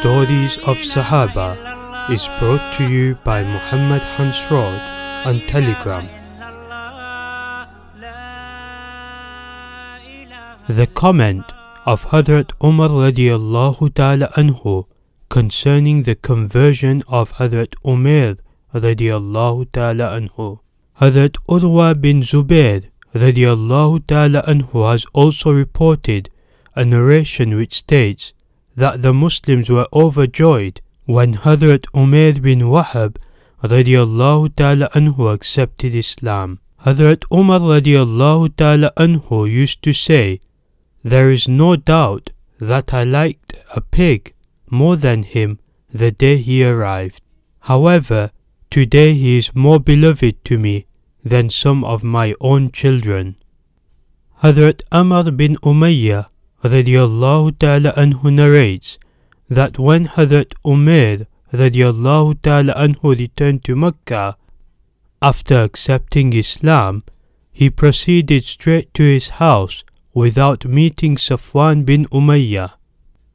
Stories of Sahaba is brought to you by Muhammad Hansrod on Telegram. The comment of Hadrat Umar radiallahu ta'ala anhu concerning the conversion of Hadrat Umair radiallahu ta'ala anhu. Hadrat Urwa bin Zubair radiallahu ta'ala anhu has also reported a narration which states that the Muslims were overjoyed when Hadrat Umair bin Wahab radiallahu ta'ala anhu accepted Islam. Hadrat Umar radiallahu ta'ala anhu used to say, There is no doubt that I liked a pig more than him the day he arrived. However, today he is more beloved to me than some of my own children. Hadrat Amr bin Umayyah radiallahu ta'ala anhu narrates that when Hadrat Umair radiallahu ta'ala anhu returned to Mecca after accepting Islam, he proceeded straight to his house without meeting Safwan bin Umayyah.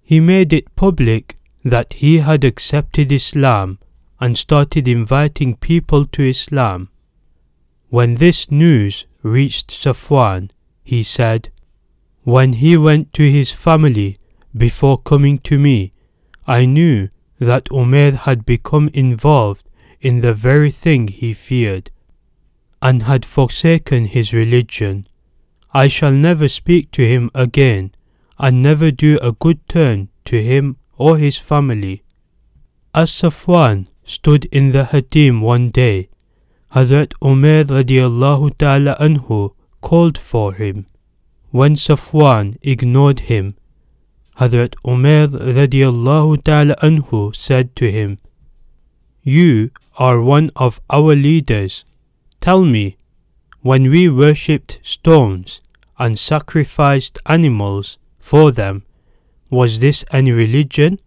He made it public that he had accepted Islam and started inviting people to Islam. When this news reached Safwan, he said, When he went to his family before coming to me, I knew that Umair had become involved in the very thing he feared, and had forsaken his religion. I shall never speak to him again, and never do a good turn to him or his family. As Safwan stood in the Hatim one day, Hazrat Umair radiallahu ta'ala anhu called for him. When Safwan ignored him, Hazrat Umair radiallahu ta'ala anhu said to him, You are one of our leaders. Tell me, when we worshipped stones and sacrificed animals for them, was this any religion?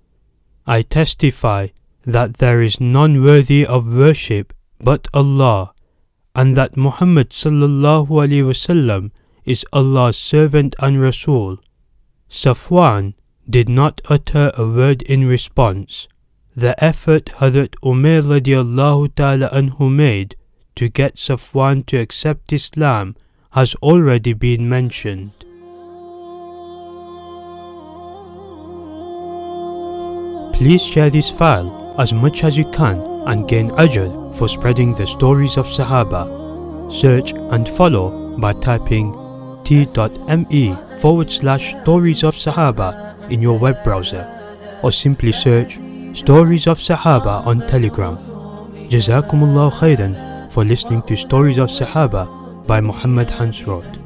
I testify that there is none worthy of worship but Allah, and that Muhammad sallallahu alaihi wasallam is Allah's servant and Rasul. Safwan did not utter a word in response. The effort Hazrat Umair radiallahu ta'ala anhu made to get Safwan to accept Islam has already been mentioned. Please share this file as much as you can and gain ajr for spreading the stories of Sahaba. Search and follow by typing bit.me forward slash stories of Sahaba in your web browser or simply search Stories of Sahaba on Telegram. Jazakumullah khairan for listening to Stories of Sahaba by Muhammad Hansrod.